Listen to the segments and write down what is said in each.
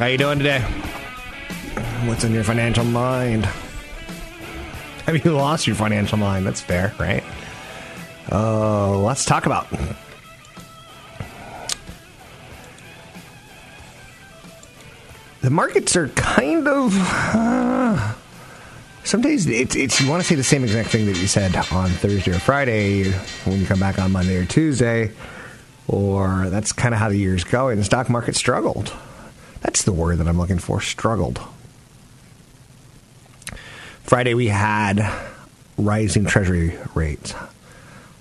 How you doing today? What's in your financial mind? Have you lost your financial mind? That's fair, right? Uh, let's talk about. The markets are kind of. Uh, some days it's, it's you want to say the same exact thing that you said on Thursday or Friday when you come back on Monday or Tuesday, or that's kind of how the year's going. The stock market struggled. That's the word that I'm looking for. Struggled. Friday we had rising Treasury rates,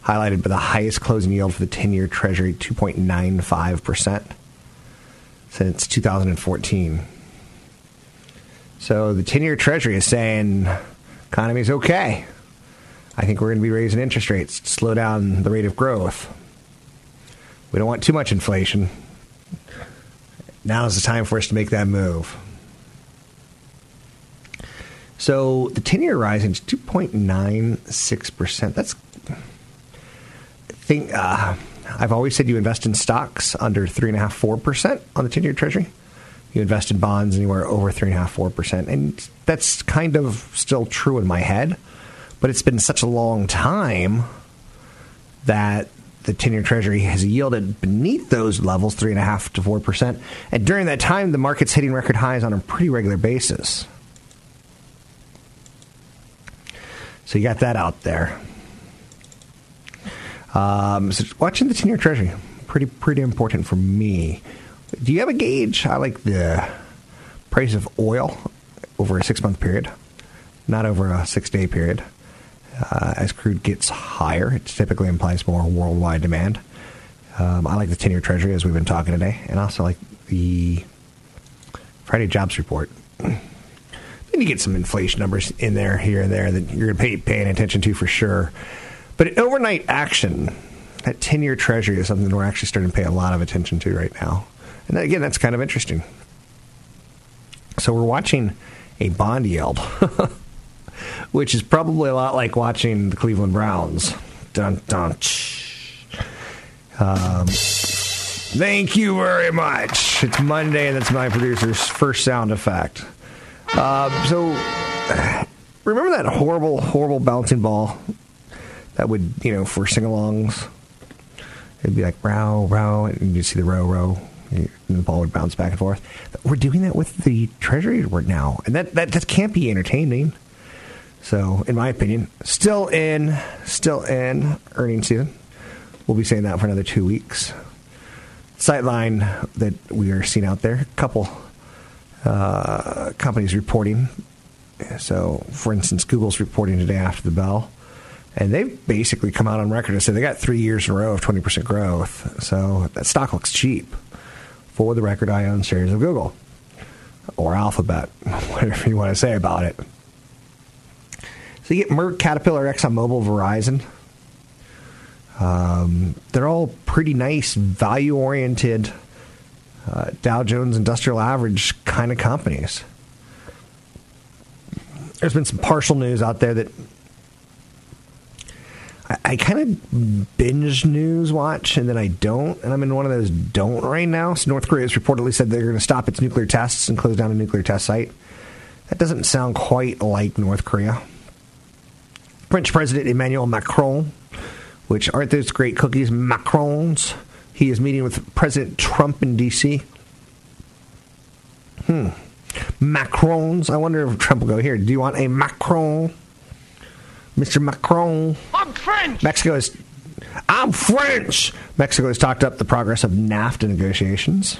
highlighted by the highest closing yield for the 10-year Treasury, 2.95 percent since 2014. So the 10 year Treasury is saying economy is okay. I think we're going to be raising interest rates to slow down the rate of growth. We don't want too much inflation. Now is the time for us to make that move. So the 10 year rising is 2.96%. That's. Think, uh, I've always said you invest in stocks under 3.5%, 4% on the 10 year Treasury you invest in bonds anywhere over three and a half, four percent, and that's kind of still true in my head. But it's been such a long time that the ten-year Treasury has yielded beneath those levels, three and a half to four percent, and during that time, the market's hitting record highs on a pretty regular basis. So you got that out there. Um, so watching the ten-year Treasury, pretty pretty important for me. Do you have a gauge? I like the price of oil over a six month period, not over a six day period. Uh, as crude gets higher, it typically implies more worldwide demand. Um, I like the 10 year treasury, as we've been talking today, and also like the Friday jobs report. Then you get some inflation numbers in there, here and there, that you're pay paying attention to for sure. But overnight action, that 10 year treasury is something we're actually starting to pay a lot of attention to right now. And again, that's kind of interesting. So we're watching a bond yield, which is probably a lot like watching the Cleveland Browns. Dun dun. Um, thank you very much. It's Monday, and that's my producer's first sound effect. Uh, so, remember that horrible, horrible bouncing ball that would, you know, for sing-alongs, it'd be like row, row, and you'd see the row, row, and the ball would bounce back and forth. We're doing that with the Treasury report now, and that that, that can't be entertaining. So, in my opinion, still in, still in earnings season. We'll be saying that for another two weeks. Sightline that we are seeing out there, a couple uh, companies reporting. So, for instance, Google's reporting today after the bell. And they've basically come out on record and said they got three years in a row of 20% growth. So that stock looks cheap. For the record, I own shares of Google or Alphabet, whatever you want to say about it. So you get Merck, Caterpillar, ExxonMobil, Verizon. Um, they're all pretty nice, value oriented, uh, Dow Jones Industrial Average kind of companies. There's been some partial news out there that I, I kind of binge news watch and then I don't, and I'm in one of those don't right now. So North Korea has reportedly said they're going to stop its nuclear tests and close down a nuclear test site. That doesn't sound quite like North Korea. French President Emmanuel Macron, which aren't those great cookies, Macrons. He is meeting with President Trump in D.C. Hmm. Macrons. I wonder if Trump will go here. Do you want a Macron? Mr. Macron. I'm French. Mexico is. I'm French. Mexico has talked up the progress of NAFTA negotiations.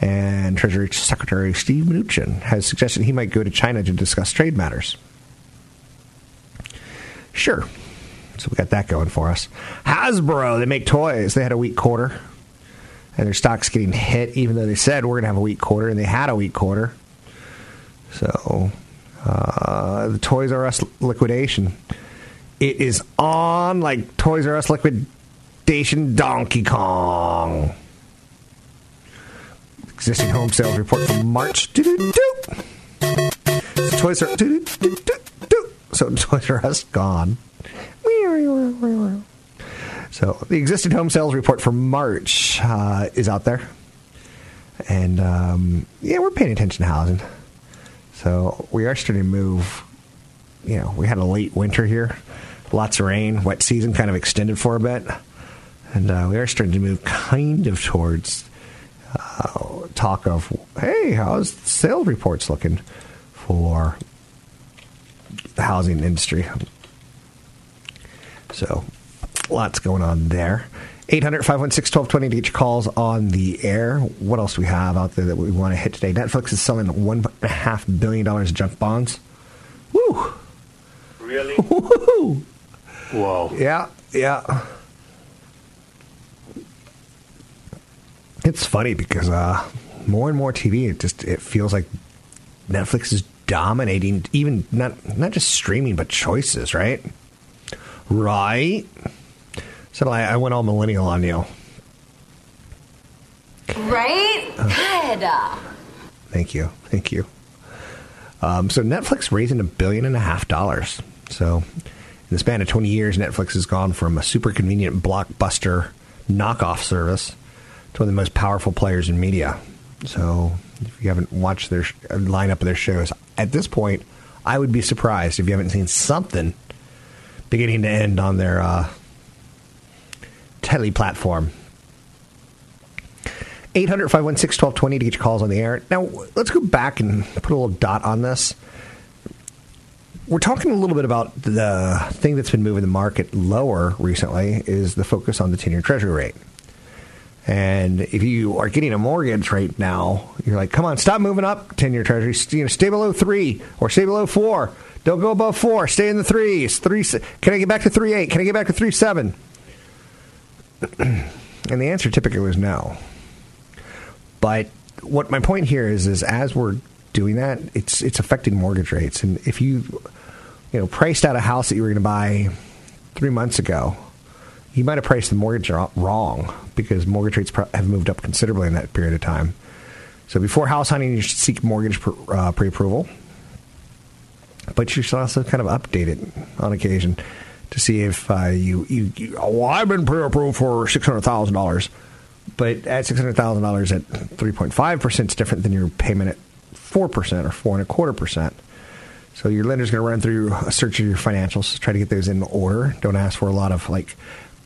And Treasury Secretary Steve Mnuchin has suggested he might go to China to discuss trade matters. Sure. So we got that going for us. Hasbro, they make toys. They had a weak quarter. And their stock's getting hit, even though they said we're going to have a weak quarter, and they had a weak quarter. So, uh, the Toys R Us liquidation. It is on like Toys R Us liquidation Donkey Kong. Existing home sales report from March. Doo-doo-doo. Toys R doo-doo-doo-doo. So Toys R Us gone. So the existing home sales report for March uh, is out there, and um, yeah, we're paying attention to housing. So we are starting to move. You know, we had a late winter here, lots of rain, wet season kind of extended for a bit, and uh, we are starting to move kind of towards uh, talk of hey, how's the sales reports looking for the housing industry? So lots going on there. 800 516 1220 to get your calls on the air. What else do we have out there that we want to hit today? Netflix is selling $1.5 billion of junk bonds. Woo! Really? Woo! Whoa. Yeah, yeah. It's funny because uh, more and more TV, it just it feels like Netflix is dominating even not not just streaming but choices, right? Right. So I, I went all millennial on you. Right? Good. Thank you. Thank you. Um, so Netflix raising a billion and a half dollars. So in the span of 20 years, Netflix has gone from a super convenient blockbuster knockoff service to one of the most powerful players in media. So if you haven't watched their sh- lineup of their shows at this point, I would be surprised if you haven't seen something beginning to end on their uh, telly platform. 800 516 1220 to get your calls on the air. Now, let's go back and put a little dot on this. We're talking a little bit about the thing that's been moving the market lower recently is the focus on the 10 year treasury rate. And if you are getting a mortgage right now, you're like, come on, stop moving up 10 year treasury. You know, stay below three or stay below four. Don't go above four. Stay in the threes. Three. Can I get back to three eight? Can I get back to three seven? and the answer typically was no. But what my point here is, is as we're doing that, it's it's affecting mortgage rates. And if you, you know, priced out a house that you were going to buy three months ago, you might have priced the mortgage wrong because mortgage rates have moved up considerably in that period of time. So before house hunting, you should seek mortgage uh, pre-approval, but you should also kind of update it on occasion to see if uh, you, you, you oh, I've been pre-approved for six hundred thousand dollars, but at six hundred thousand dollars at three point five percent is different than your payment at four percent or four and a quarter percent. So your lender's going to run through a search of your financials, try to get those in order. Don't ask for a lot of like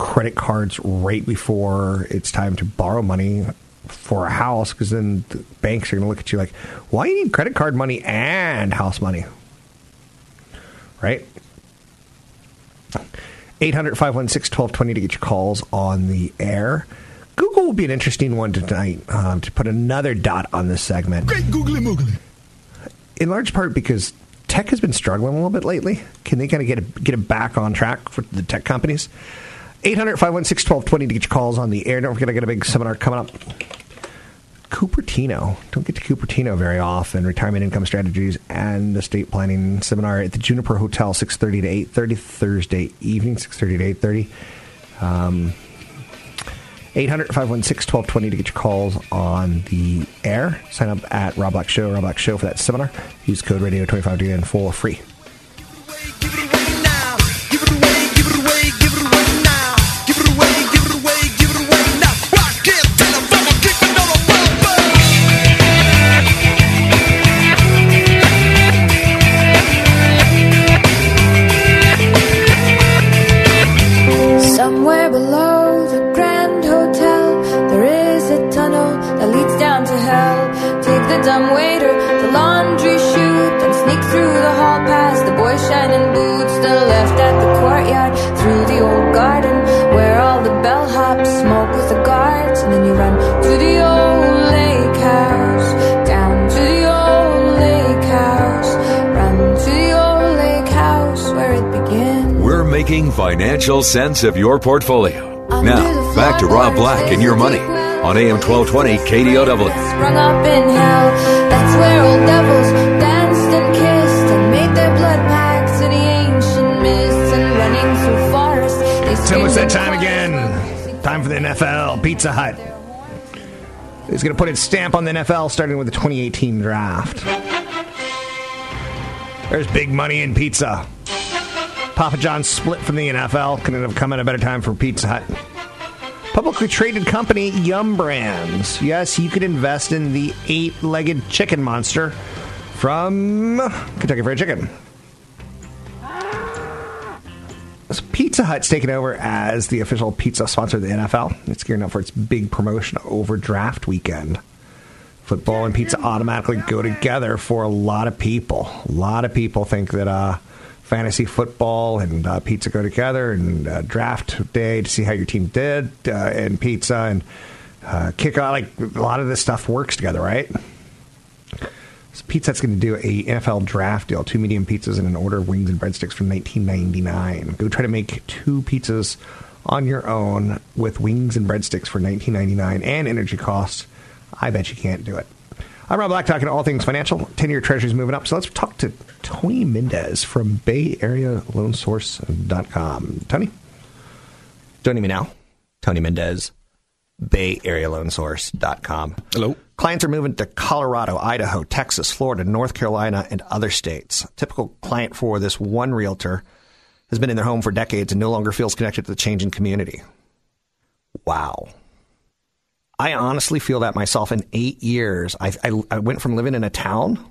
credit cards right before it's time to borrow money for a house, because then the banks are going to look at you like, why do you need credit card money and house money? Right? 800 516 1220 to get your calls on the air. Google will be an interesting one tonight um, to put another dot on this segment. Great googly moogly. In large part because tech has been struggling a little bit lately. Can they kind of get it, get it back on track for the tech companies? 800 516 1220 to get your calls on the air. Don't forget, I got a big seminar coming up. Cupertino. Don't get to Cupertino very often. Retirement income strategies and estate planning seminar at the Juniper Hotel, 6.30 to 8.30, Thursday evening, 6.30 to 8.30. Um, 800 516 1220 to get your calls on the air. Sign up at Rob Black Show, Rob Black Show for that seminar. Use code radio 25 to get in for free. Financial sense of your portfolio. Now, back to Rob Black and your money on AM 1220 KDOW. Sprung up in hell. That's where old devils danced and kissed and made their blood pacts in the ancient mists and running through forests. They So it's that time again. Time for the NFL. Pizza Hut is going to put its stamp on the NFL starting with the 2018 draft. There's big money in pizza. Papa John's split from the NFL. Couldn't have come at a better time for Pizza Hut. Publicly traded company Yum Brands. Yes, you could invest in the eight legged chicken monster from Kentucky Fried Chicken. So Pizza Hut's taken over as the official pizza sponsor of the NFL. It's gearing up for its big promotion over draft weekend. Football and pizza automatically go together for a lot of people. A lot of people think that uh, fantasy football and uh, pizza go together, and uh, draft day to see how your team did, uh, and pizza and uh, kickoff. Like a lot of this stuff works together, right? So Pizza Hut's going to do a NFL draft deal: two medium pizzas and an order of wings and breadsticks for 19.99. Go try to make two pizzas on your own with wings and breadsticks for 19.99 and energy costs. I bet you can't do it. I'm Rob Black, talking to all things financial. 10-year Treasury's moving up, so let's talk to Tony Mendez from Bay Area BayAreaLoanSource.com. Tony, joining me now, Tony Mendez, BayAreaLoanSource.com. Hello. Clients are moving to Colorado, Idaho, Texas, Florida, North Carolina, and other states. Typical client for this one realtor has been in their home for decades and no longer feels connected to the changing community. Wow. I honestly feel that myself in eight years. I, I, I went from living in a town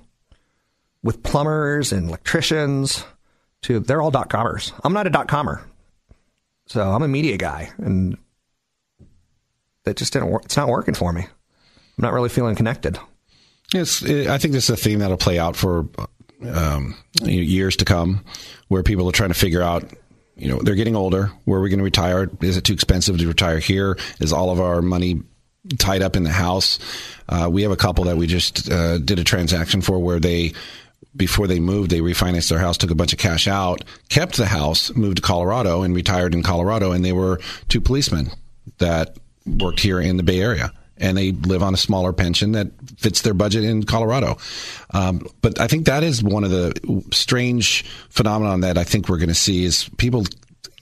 with plumbers and electricians to they're all dot commers. I'm not a dot commer. So I'm a media guy and that just didn't work. It's not working for me. I'm not really feeling connected. It's, I think this is a theme that'll play out for um, years to come, where people are trying to figure out. You know, they're getting older. Where are we going to retire? Is it too expensive to retire here? Is all of our money tied up in the house? Uh, we have a couple that we just uh, did a transaction for where they, before they moved, they refinanced their house, took a bunch of cash out, kept the house, moved to Colorado, and retired in Colorado. And they were two policemen that worked here in the Bay Area and they live on a smaller pension that fits their budget in Colorado. Um, but I think that is one of the strange phenomenon that I think we're going to see is people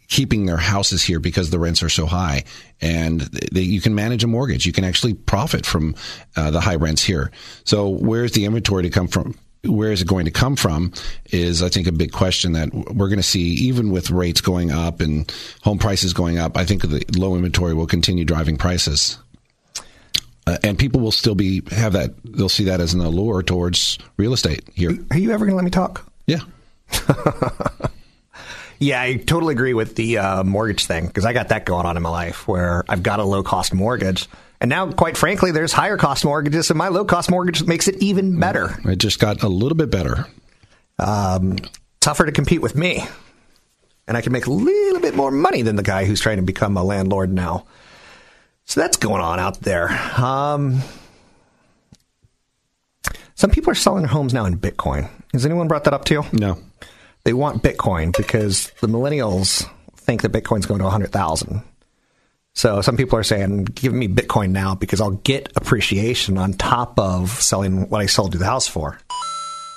keeping their houses here because the rents are so high and they, you can manage a mortgage. You can actually profit from uh, the high rents here. So where's the inventory to come from? Where is it going to come from? Is I think a big question that we're going to see, even with rates going up and home prices going up. I think the low inventory will continue driving prices. Uh, and people will still be have that they'll see that as an allure towards real estate here. Are you ever going to let me talk? Yeah. yeah, I totally agree with the uh, mortgage thing because I got that going on in my life where I've got a low cost mortgage. And now, quite frankly, there's higher cost mortgages, and my low cost mortgage makes it even better. It just got a little bit better. Um, tougher to compete with me. And I can make a little bit more money than the guy who's trying to become a landlord now. So that's going on out there. Um, some people are selling their homes now in Bitcoin. Has anyone brought that up to you? No. They want Bitcoin because the millennials think that Bitcoin's going to 100,000. So some people are saying, give me Bitcoin now because I'll get appreciation on top of selling what I sold you the house for.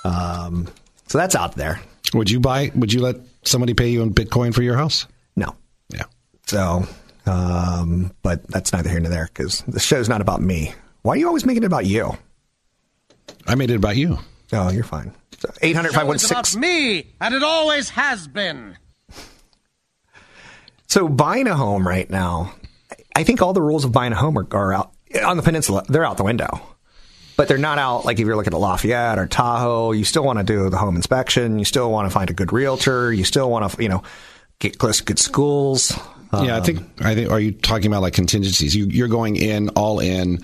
Um, so that's out there. Would you buy? Would you let somebody pay you in Bitcoin for your house? No. Yeah. So Um, but that's neither here nor there because the show's not about me. Why are you always making it about you? I made it about you. Oh, you're fine. 800 It's 516 about me, and it always has been. So buying a home right now, I think all the rules of buying a home are, are out on the peninsula. They're out the window, but they're not out like if you're looking at Lafayette or Tahoe. You still want to do the home inspection. You still want to find a good realtor. You still want to, you know, get close to good schools. yeah, I think I think. Are you talking about like contingencies? You, you're going in all in.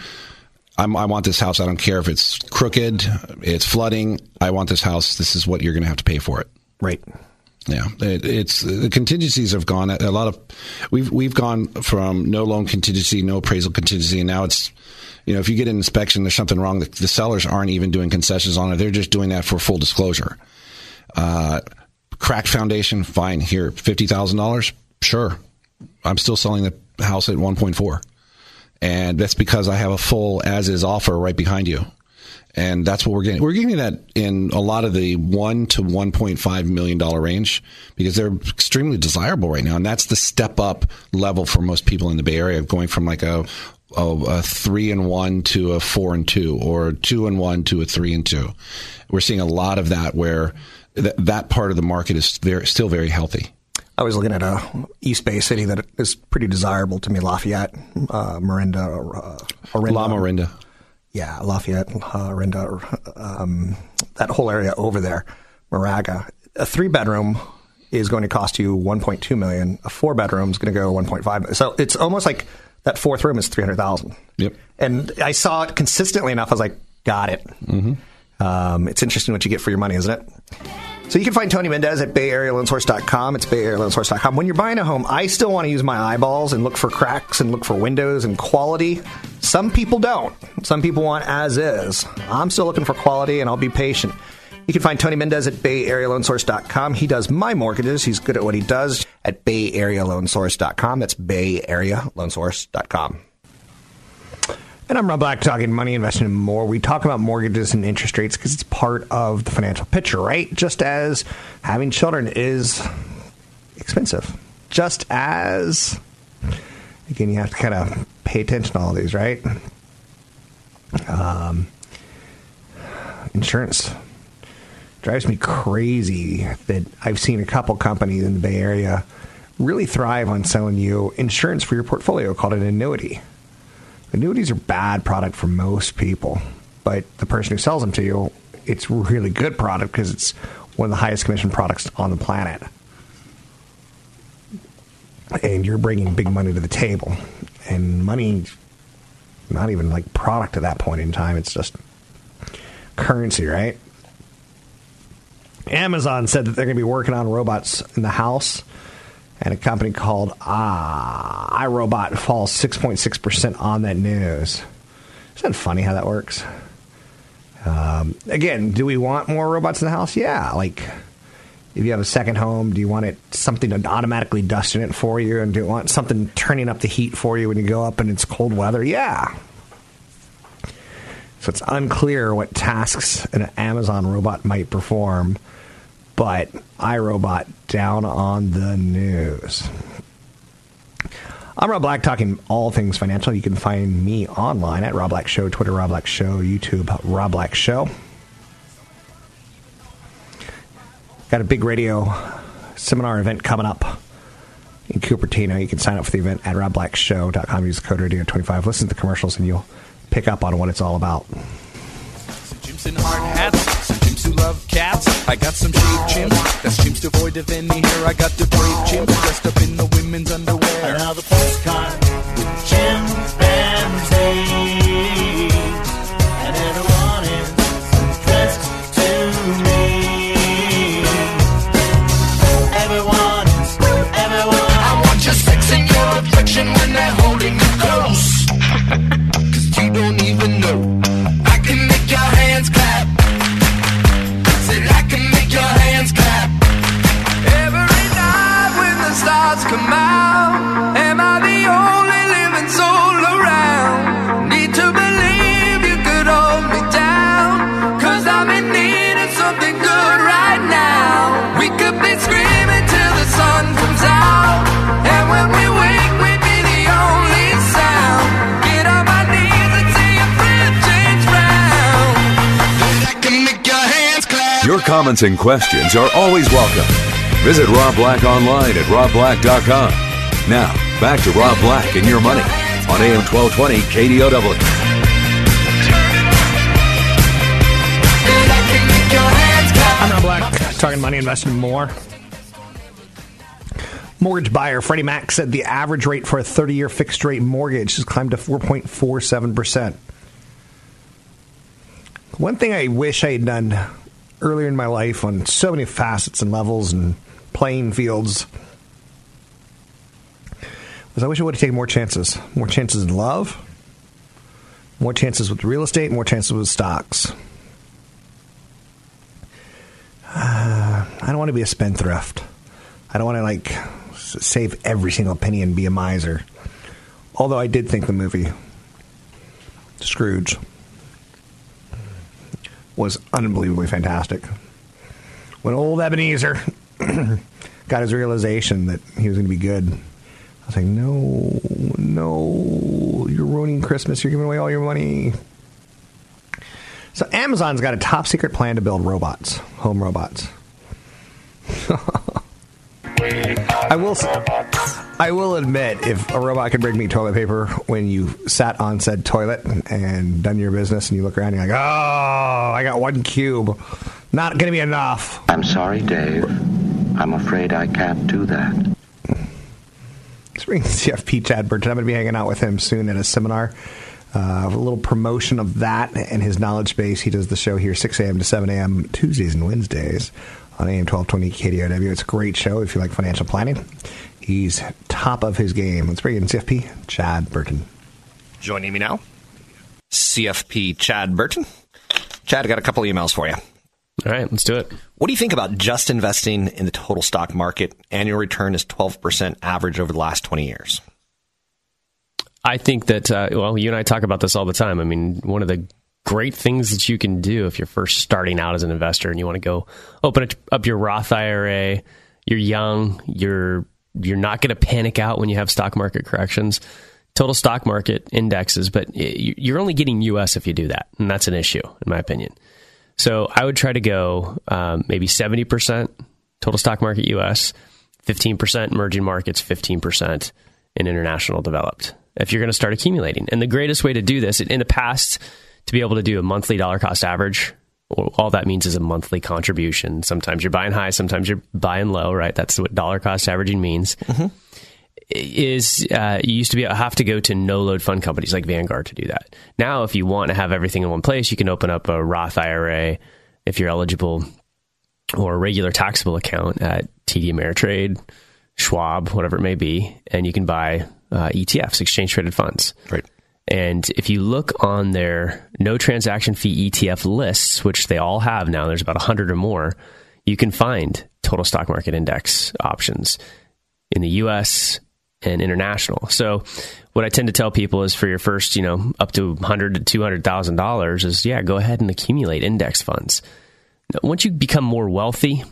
I'm, I want this house. I don't care if it's crooked, it's flooding. I want this house. This is what you're going to have to pay for it. Right. Yeah, it, it's the contingencies have gone a lot of. We've we've gone from no loan contingency, no appraisal contingency, and now it's. You know, if you get an inspection, there's something wrong. The, the sellers aren't even doing concessions on it; they're just doing that for full disclosure. Uh, cracked foundation, fine. Here, fifty thousand dollars, sure. I'm still selling the house at one point four, and that's because I have a full as is offer right behind you and that's what we're getting. We're getting that in a lot of the one to one point five million dollar range because they're extremely desirable right now, and that's the step up level for most people in the Bay Area, going from like a a, a three and one to a four and two, or two and one to a three and two. We're seeing a lot of that where th- that part of the market is very, still very healthy. I was looking at a East Bay city that is pretty desirable to me, Lafayette, uh, Marinda, uh, Orinda. Lamorinda. Yeah, Lafayette, uh, Orinda, um, that whole area over there, Moraga. A three bedroom is going to cost you 1.2 million. A four bedroom is going to go 1.5 million. So it's almost like that fourth room is 300,000. Yep. And I saw it consistently enough. I was like, got it. Mm-hmm. Um, it's interesting what you get for your money, isn't it? So you can find Tony Mendez at BayAreaLoanSource.com. It's BayAreaLoanSource.com. When you're buying a home, I still want to use my eyeballs and look for cracks and look for windows and quality. Some people don't. Some people want as is. I'm still looking for quality and I'll be patient. You can find Tony Mendez at BayAreaLoanSource.com. He does my mortgages. He's good at what he does at BayAreaLoanSource.com. That's BayAreaLoanSource.com. And I'm Rob Black talking money, investing, and more. We talk about mortgages and interest rates because it's part of the financial picture, right? Just as having children is expensive. Just as, again, you have to kind of pay attention to all these, right? Um, insurance drives me crazy that I've seen a couple companies in the Bay Area really thrive on selling you insurance for your portfolio called an annuity. Annuities are bad product for most people, but the person who sells them to you, it's really good product because it's one of the highest commission products on the planet. And you're bringing big money to the table. And money, not even like product at that point in time, it's just currency, right? Amazon said that they're going to be working on robots in the house and a company called ah, iRobot falls 6.6% on that news. Isn't that funny how that works? Um, again, do we want more robots in the house? Yeah. Like, if you have a second home, do you want it something to automatically dust in it for you? And do you want something turning up the heat for you when you go up and it's cold weather? Yeah. So it's unclear what tasks an Amazon robot might perform but iRobot down on the news. I'm Rob Black, talking all things financial. You can find me online at Rob Black Show, Twitter Rob Black Show, YouTube Rob Black Show. Got a big radio seminar event coming up in Cupertino. You can sign up for the event at robblackshow.com. Use the code radio25. Listen to the commercials and you'll pick up on what it's all about. Love cats. I got some shaved chimps, that's chimps devoid of any hair. I got the brave chimps dressed up in the women's underwear. Another postcard with chimpanzees, comments, and questions are always welcome. Visit Rob Black online at robblack.com. Now, back to Rob Black and your money on AM 1220 KDOW. I'm Rob Black, talking money, investing more. Mortgage buyer Freddie Mac said the average rate for a 30 year fixed rate mortgage has climbed to 4.47%. One thing I wish I had done earlier in my life on so many facets and levels and playing fields was I wish I would have taken more chances. More chances in love, more chances with real estate, more chances with stocks. Uh, I don't want to be a spendthrift. I don't want to like save every single penny and be a miser. Although I did think the movie Scrooge was unbelievably fantastic. When old Ebenezer got his realization that he was going to be good, I was like, no, no, you're ruining Christmas. You're giving away all your money. So Amazon's got a top secret plan to build robots, home robots. I will. s- I will admit, if a robot could bring me toilet paper when you sat on said toilet and done your business, and you look around, and you're like, "Oh, I got one cube, not going to be enough." I'm sorry, Dave. I'm afraid I can't do that. Spring CFP Chad Burton. I'm going to be hanging out with him soon at a seminar. Uh, a little promotion of that and his knowledge base. He does the show here 6 a.m. to 7 a.m. Tuesdays and Wednesdays on AM 1220 KDOW. It's a great show if you like financial planning. He's top of his game. Let's bring in CFP Chad Burton. Joining me now, CFP Chad Burton. Chad, I got a couple emails for you. All right, let's do it. What do you think about just investing in the total stock market? Annual return is 12% average over the last 20 years. I think that, uh, well, you and I talk about this all the time. I mean, one of the great things that you can do if you're first starting out as an investor and you want to go open up your Roth IRA, you're young, you're you're not going to panic out when you have stock market corrections. Total stock market indexes, but you're only getting US if you do that, and that's an issue in my opinion. So I would try to go um, maybe 70% total stock market US, 15% emerging markets, 15% in international developed. If you're going to start accumulating. And the greatest way to do this in the past, to be able to do a monthly dollar cost average, all that means is a monthly contribution. Sometimes you're buying high, sometimes you're buying low, right? That's what dollar cost averaging means. Is uh, you used to be have to go to no load fund companies like Vanguard to do that. Now, if you want to have everything in one place, you can open up a Roth IRA if you're eligible, or a regular taxable account at TD Ameritrade, Schwab, whatever it may be, and you can buy uh, ETFs, exchange traded funds. Right. And if you look on their no transaction fee ETF lists, which they all have now, there's about 100 or more, you can find total stock market index options in the US and international. So what I tend to tell people is for your first, you know, up to 100 to 200,000 dollars is yeah, go ahead and accumulate index funds. Once you become more wealthy,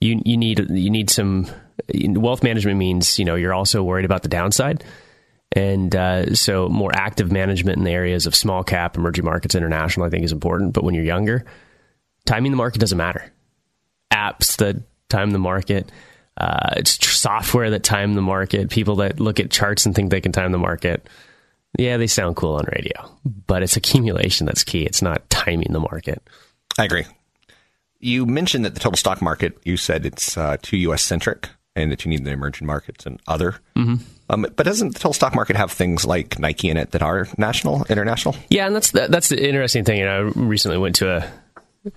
you you need you need some wealth management means, you know, you're also worried about the downside. And uh, so, more active management in the areas of small cap, emerging markets, international, I think is important. But when you're younger, timing the market doesn't matter. Apps that time the market, uh, it's tr- software that time the market, people that look at charts and think they can time the market. Yeah, they sound cool on radio, but it's accumulation that's key. It's not timing the market. I agree. You mentioned that the total stock market, you said it's uh, too U.S. centric and that you need the emerging markets and other. Mhm. Um, but doesn't the total stock market have things like Nike in it that are national, international? Yeah, and that's the, that's the interesting thing. And I recently went to a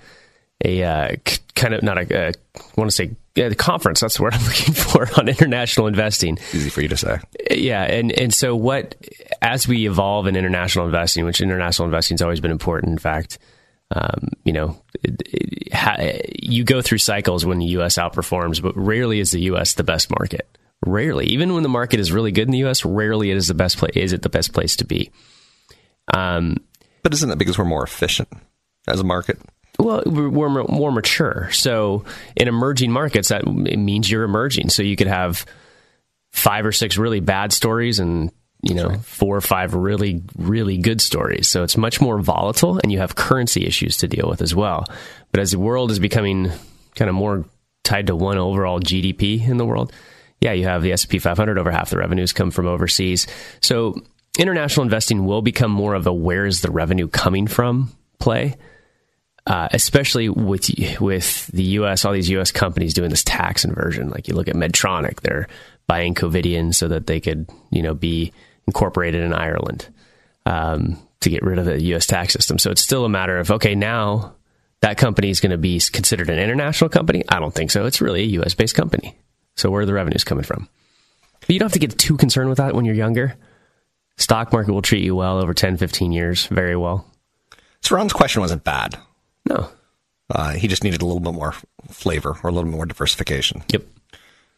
a uh, kind of not a, a I want to say yeah, the conference. That's the word I'm looking for on international investing. Easy for you to say. Yeah, and and so what as we evolve in international investing, which international investing has always been important. In fact, um, you know, it, it, ha, you go through cycles when the U.S. outperforms, but rarely is the U.S. the best market. Rarely, even when the market is really good in the U.S., rarely it is the best place. Is it the best place to be? Um, but isn't that because we're more efficient as a market? Well, we're we're more more mature. So in emerging markets, that it means you're emerging. So you could have five or six really bad stories and you know four or five really really good stories. So it's much more volatile, and you have currency issues to deal with as well. But as the world is becoming kind of more tied to one overall GDP in the world, yeah, you have the S&P 500 over half the revenues come from overseas. So international investing will become more of a where is the revenue coming from play. Uh, especially with with the U.S., all these U.S. companies doing this tax inversion. Like you look at Medtronic, they're buying Covidien so that they could, you know, be incorporated in Ireland um, to get rid of the U.S. tax system. So it's still a matter of okay, now that company is going to be considered an international company. I don't think so. It's really a U.S. based company. So where are the revenues coming from? But you don't have to get too concerned with that when you're younger. Stock market will treat you well over 10, 15 years, very well. So Ron's question wasn't bad. No. Uh, he just needed a little bit more flavor or a little bit more diversification. Yep.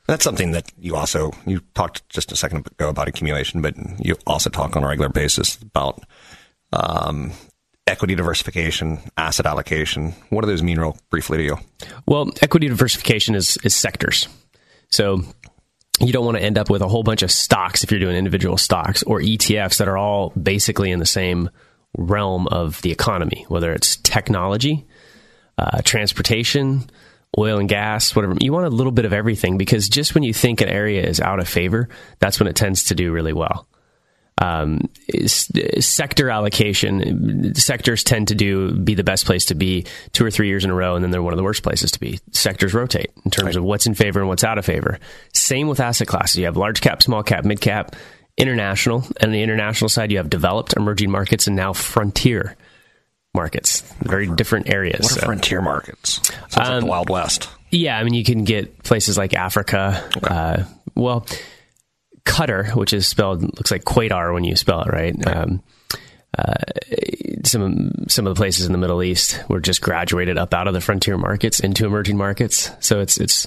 That's something that you also you talked just a second ago about accumulation, but you also talk on a regular basis about um, equity diversification, asset allocation. What do those mean, real briefly to you? Well, equity diversification is is sectors. So you don't want to end up with a whole bunch of stocks if you're doing individual stocks or ETFs that are all basically in the same realm of the economy, whether it's technology, uh, transportation, oil and gas, whatever. You want a little bit of everything because just when you think an area is out of favor, that's when it tends to do really well. Um, sector allocation, sectors tend to do be the best place to be two or three years in a row, and then they're one of the worst places to be. Sectors rotate in terms right. of what's in favor and what's out of favor. Same with asset classes. You have large cap, small cap, mid cap, international, and on the international side, you have developed, emerging markets, and now frontier markets. Very different areas. What are so. frontier markets? Sounds um, like the Wild West. Yeah, I mean, you can get places like Africa. Okay. Uh, well, Qatar, which is spelled looks like Quaidar when you spell it right. right. Um, uh, some some of the places in the Middle East were just graduated up out of the frontier markets into emerging markets. So it's it's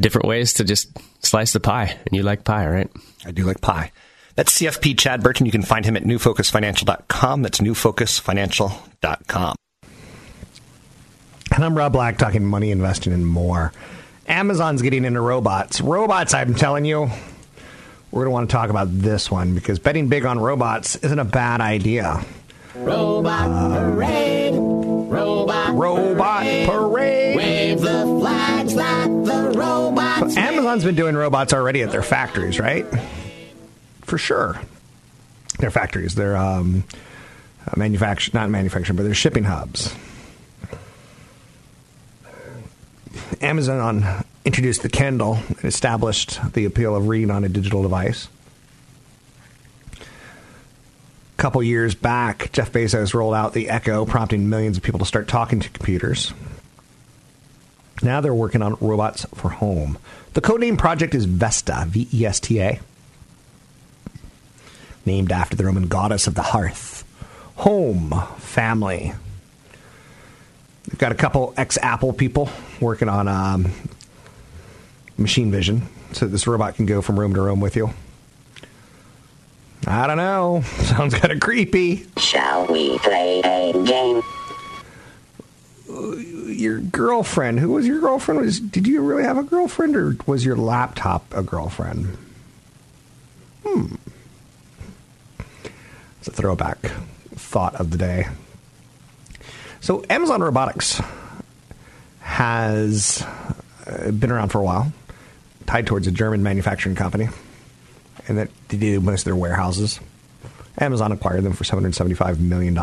different ways to just slice the pie. And you like pie, right? I do like pie. That's CFP Chad Burton. You can find him at newfocusfinancial.com. That's newfocusfinancial.com. And I'm Rob Black talking money, investing, and more. Amazon's getting into robots. Robots, I'm telling you. We're going to want to talk about this one because betting big on robots isn't a bad idea. Robot parade. Robot, robot parade. parade. Wave the flags like the robots. So Amazon's been doing robots already at their factories, right? For sure. Their factories, their um, manufacture, not manufacturing, but their shipping hubs. Amazon introduced the Kindle and established the appeal of reading on a digital device. A couple years back, Jeff Bezos rolled out the Echo, prompting millions of people to start talking to computers. Now they're working on robots for home. The codename project is Vesta, V E S T A, named after the Roman goddess of the hearth. Home, family. We've got a couple ex Apple people working on um, machine vision so this robot can go from room to room with you. I don't know. Sounds kind of creepy. Shall we play a game? Your girlfriend. Who was your girlfriend? Was did you really have a girlfriend, or was your laptop a girlfriend? Hmm. It's a throwback thought of the day. So Amazon Robotics has uh, been around for a while tied towards a German manufacturing company, and that they did most of their warehouses. Amazon acquired them for $775 million.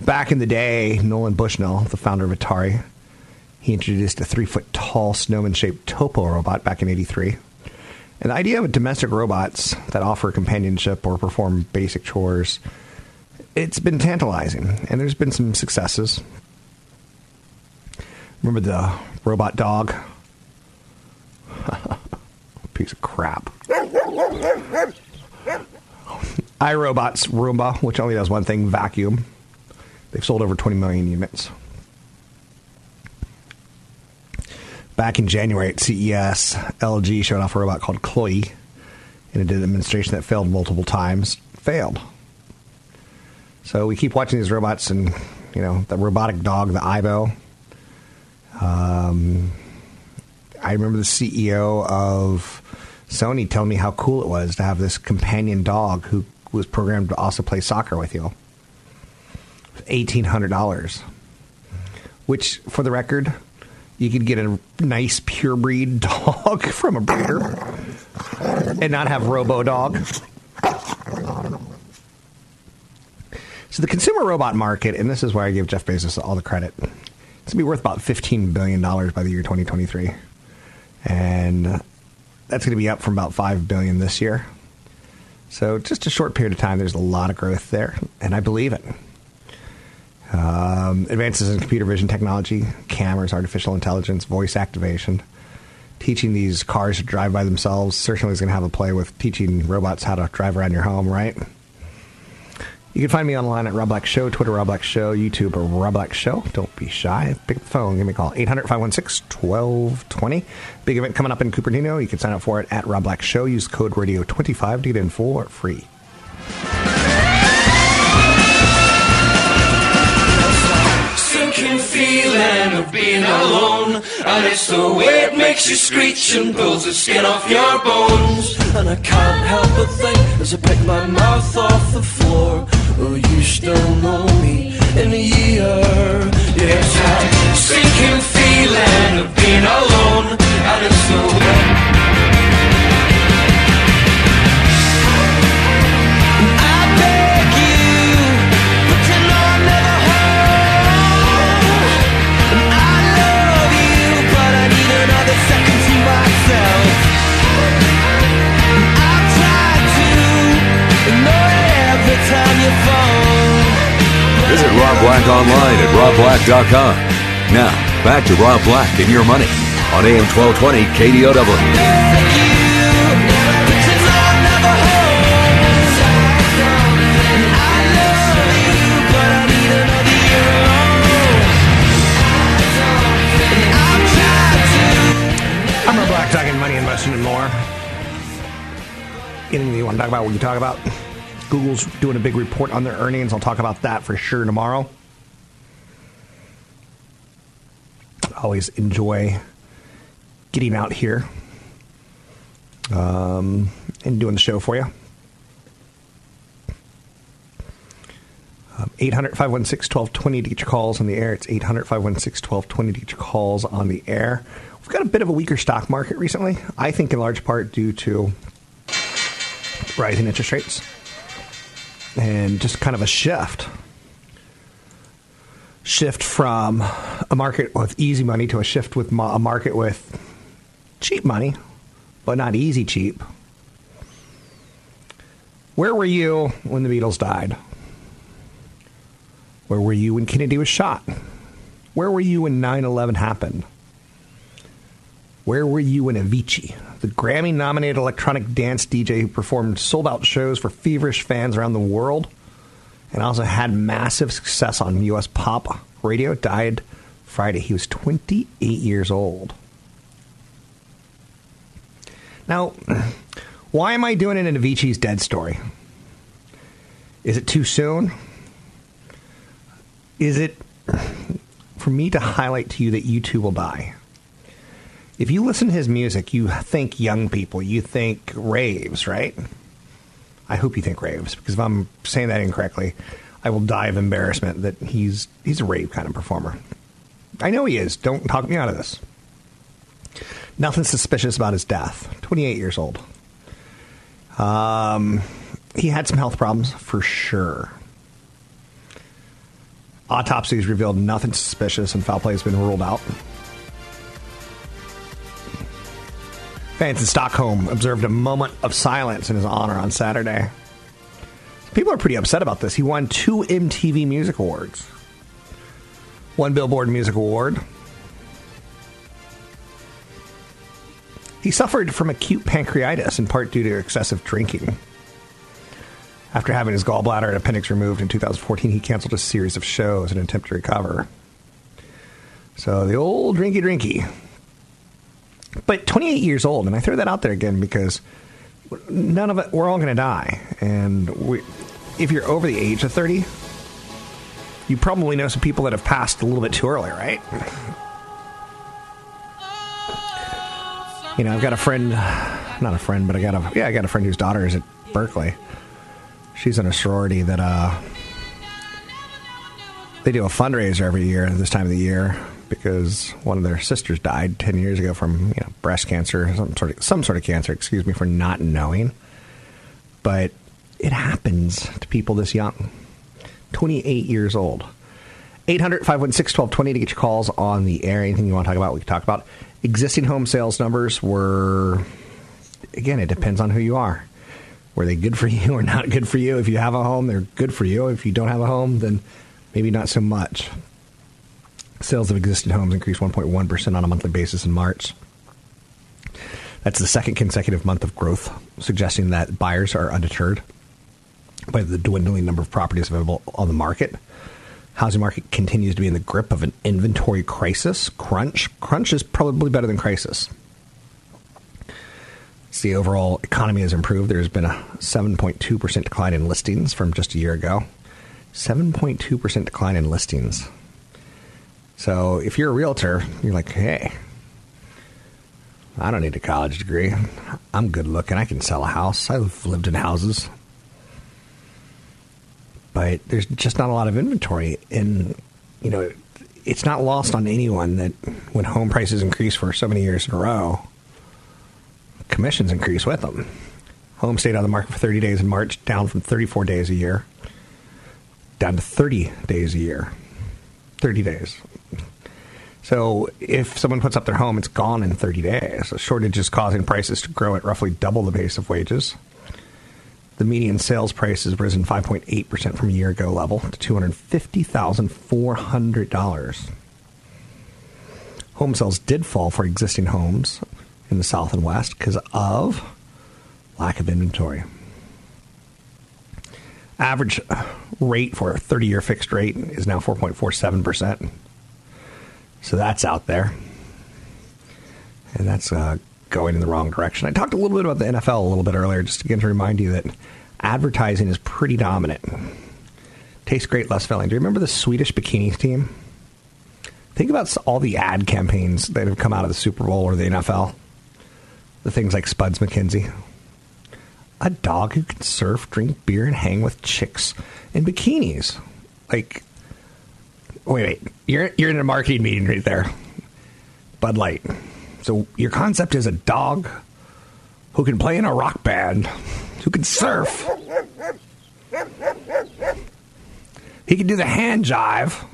Back in the day, Nolan Bushnell, the founder of Atari, he introduced a three foot tall snowman shaped Topo robot back in 83. And the idea of domestic robots that offer companionship or perform basic chores, it's been tantalizing, and there's been some successes. Remember the robot dog Piece of crap. iRobot's Roomba, which only does one thing vacuum. They've sold over 20 million units. Back in January at CES, LG showed off a robot called CLOi in a demonstration that failed multiple times. Failed. So we keep watching these robots, and you know the robotic dog, the Aibo. Um, I remember the CEO of Sony telling me how cool it was to have this companion dog who was programmed to also play soccer with you. Eighteen hundred dollars, which, for the record, you could get a nice pure breed dog from a breeder and not have Robo Dog. So the consumer robot market, and this is where I give Jeff Bezos all the credit, it's to be worth about $15 billion by the year 2023. And that's going to be up from about 5 billion this year. So just a short period of time, there's a lot of growth there, and I believe it. Um, advances in computer vision technology, cameras, artificial intelligence, voice activation, teaching these cars to drive by themselves certainly is going to have a play with teaching robots how to drive around your home, right? You can find me online at Rob Black Show, Twitter Rob Black Show, YouTube Rob Black Show. Don't be shy. Pick up the phone. Give me a call. 800 516 1220. Big event coming up in Cupertino. You can sign up for it at Rob Black Show. Use code radio25 to get in for free. Sinking feeling of being alone. And it's the way it makes you screech and pulls the skin off your bones. And I can't help but think as I pick my mouth off the floor. Will you still know me in a year? Yes, that sinking feeling of being alone. And it's the way. Visit Rob Black online at robblack.com. Now, back to Rob Black and your money on AM 1220 KDOW. I'm Rob Black talking money, investing, and more. Anything you want to talk about, we can talk about. Google's doing a big report on their earnings. I'll talk about that for sure tomorrow. Always enjoy getting out here um, and doing the show for you. Um, 800 516 1220 to get your calls on the air. It's 800 516 1220 to get your calls on the air. We've got a bit of a weaker stock market recently. I think in large part due to rising interest rates and just kind of a shift. Shift from a market with easy money to a shift with a market with cheap money, but not easy cheap. Where were you when the Beatles died? Where were you when Kennedy was shot? Where were you when 9 11 happened? Where were you when Avicii, the Grammy nominated electronic dance DJ who performed sold out shows for feverish fans around the world and also had massive success on U.S. pop radio, died Friday? He was 28 years old. Now, why am I doing in Avicii's dead story? Is it too soon? Is it for me to highlight to you that you too will die? If you listen to his music, you think young people, you think raves, right? I hope you think raves, because if I'm saying that incorrectly, I will die of embarrassment that he's he's a rave kind of performer. I know he is. Don't talk me out of this. Nothing suspicious about his death. 28 years old. Um, he had some health problems for sure. Autopsies revealed nothing suspicious, and foul play has been ruled out. Fans in Stockholm observed a moment of silence in his honor on Saturday. People are pretty upset about this. He won two MTV Music Awards, one Billboard Music Award. He suffered from acute pancreatitis in part due to excessive drinking. After having his gallbladder and appendix removed in 2014, he canceled a series of shows in an attempt to recover. So the old drinky drinky. But 28 years old, and I throw that out there again because none of it, we're all going to die. And we, if you're over the age of 30, you probably know some people that have passed a little bit too early, right? You know, I've got a friend not a friend, but I got a yeah, I got a friend whose daughter is at Berkeley. She's in a sorority that uh, they do a fundraiser every year at this time of the year because one of their sisters died ten years ago from you know breast cancer, some sort of some sort of cancer. Excuse me for not knowing, but it happens to people this young. 28 years old. 800 516 1220 to get your calls on the air. Anything you want to talk about, we can talk about. Existing home sales numbers were, again, it depends on who you are. Were they good for you or not good for you? If you have a home, they're good for you. If you don't have a home, then maybe not so much. Sales of existing homes increased 1.1% on a monthly basis in March. That's the second consecutive month of growth, suggesting that buyers are undeterred by the dwindling number of properties available on the market. Housing market continues to be in the grip of an inventory crisis. Crunch. Crunch is probably better than crisis. As the overall economy has improved, there's been a 7.2% decline in listings from just a year ago. 7.2% decline in listings. So if you're a realtor, you're like, hey, I don't need a college degree. I'm good looking. I can sell a house. I've lived in houses but there's just not a lot of inventory. And, you know, it's not lost on anyone that when home prices increase for so many years in a row, commissions increase with them. Home stayed on the market for 30 days in March, down from 34 days a year, down to 30 days a year. 30 days. So if someone puts up their home, it's gone in 30 days. A shortage is causing prices to grow at roughly double the pace of wages. The median sales price has risen 5.8% from a year ago level to $250,400. Home sales did fall for existing homes in the South and West because of lack of inventory. Average rate for a 30 year fixed rate is now 4.47%. So that's out there. And that's uh, going in the wrong direction. I talked a little bit about the NFL a little bit earlier, just again to remind you that advertising is pretty dominant. Tastes great, less filling. Do you remember the Swedish bikini team? Think about all the ad campaigns that have come out of the Super Bowl or the NFL. The things like Spuds MacKenzie. A dog who can surf, drink beer, and hang with chicks in bikinis. Like, wait, wait. You're, you're in a marketing meeting right there. Bud Light. So your concept is a dog who can play in a rock band, who can surf. He can do the hand jive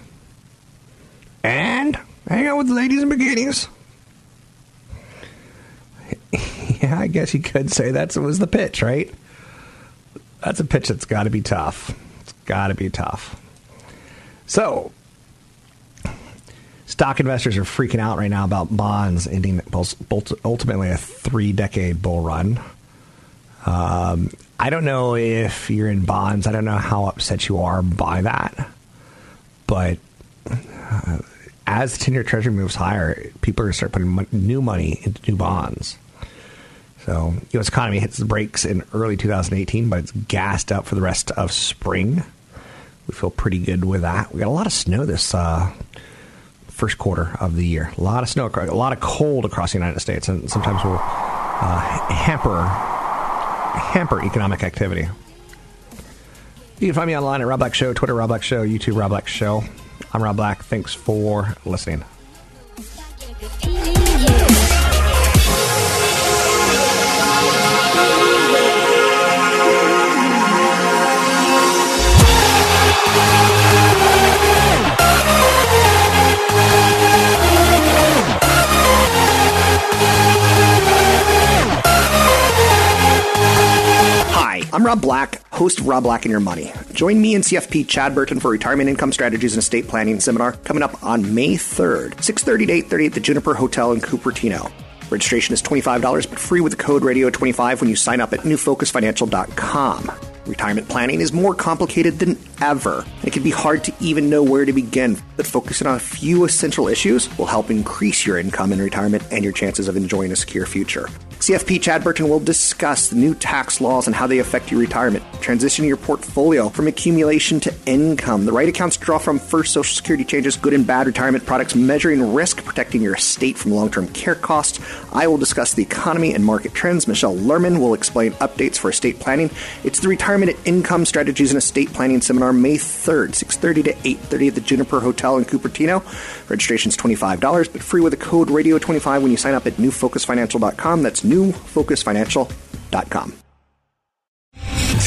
and hang out with the ladies in bikinis. yeah, I guess you could say that was the pitch, right? That's a pitch that's got to be tough. It's got to be tough. So, stock investors are freaking out right now about bonds ending ultimately a three decade bull run. Um, I don't know if you're in bonds. I don't know how upset you are by that. But uh, as the 10 year treasury moves higher, people are going to start putting new money into new bonds. So, U.S. economy hits the brakes in early 2018, but it's gassed up for the rest of spring. We feel pretty good with that. We got a lot of snow this uh, first quarter of the year. A lot of snow, a lot of cold across the United States, and sometimes will uh, hamper hamper economic activity. You can find me online at Rob Black Show, Twitter Rob Black Show, YouTube Rob Black Show. I'm Rob Black. Thanks for listening. I'm Rob Black, host Rob Black and Your Money. Join me and CFP Chad Burton for Retirement Income Strategies and Estate Planning Seminar coming up on May 3rd, 6.30 to 8.30 at the Juniper Hotel in Cupertino. Registration is $25, but free with the code radio25 when you sign up at newfocusfinancial.com. Retirement planning is more complicated than ever. It can be hard to even know where to begin, but focusing on a few essential issues will help increase your income in retirement and your chances of enjoying a secure future. CFP Chad Burton will discuss the new tax laws and how they affect your retirement, transitioning your portfolio from accumulation to income, the right accounts to draw from first Social Security changes, good and bad retirement products, measuring risk, protecting your estate from long term care costs. I will discuss the economy and market trends. Michelle Lerman will explain updates for estate planning. It's the Retirement Income Strategies and Estate Planning Seminar, May 3rd, 6.30 to 8.30 at the Juniper Hotel in Cupertino. Registration is $25, but free with the code RADIO25 when you sign up at newfocusfinancial.com. That's newfocusfinancial.com.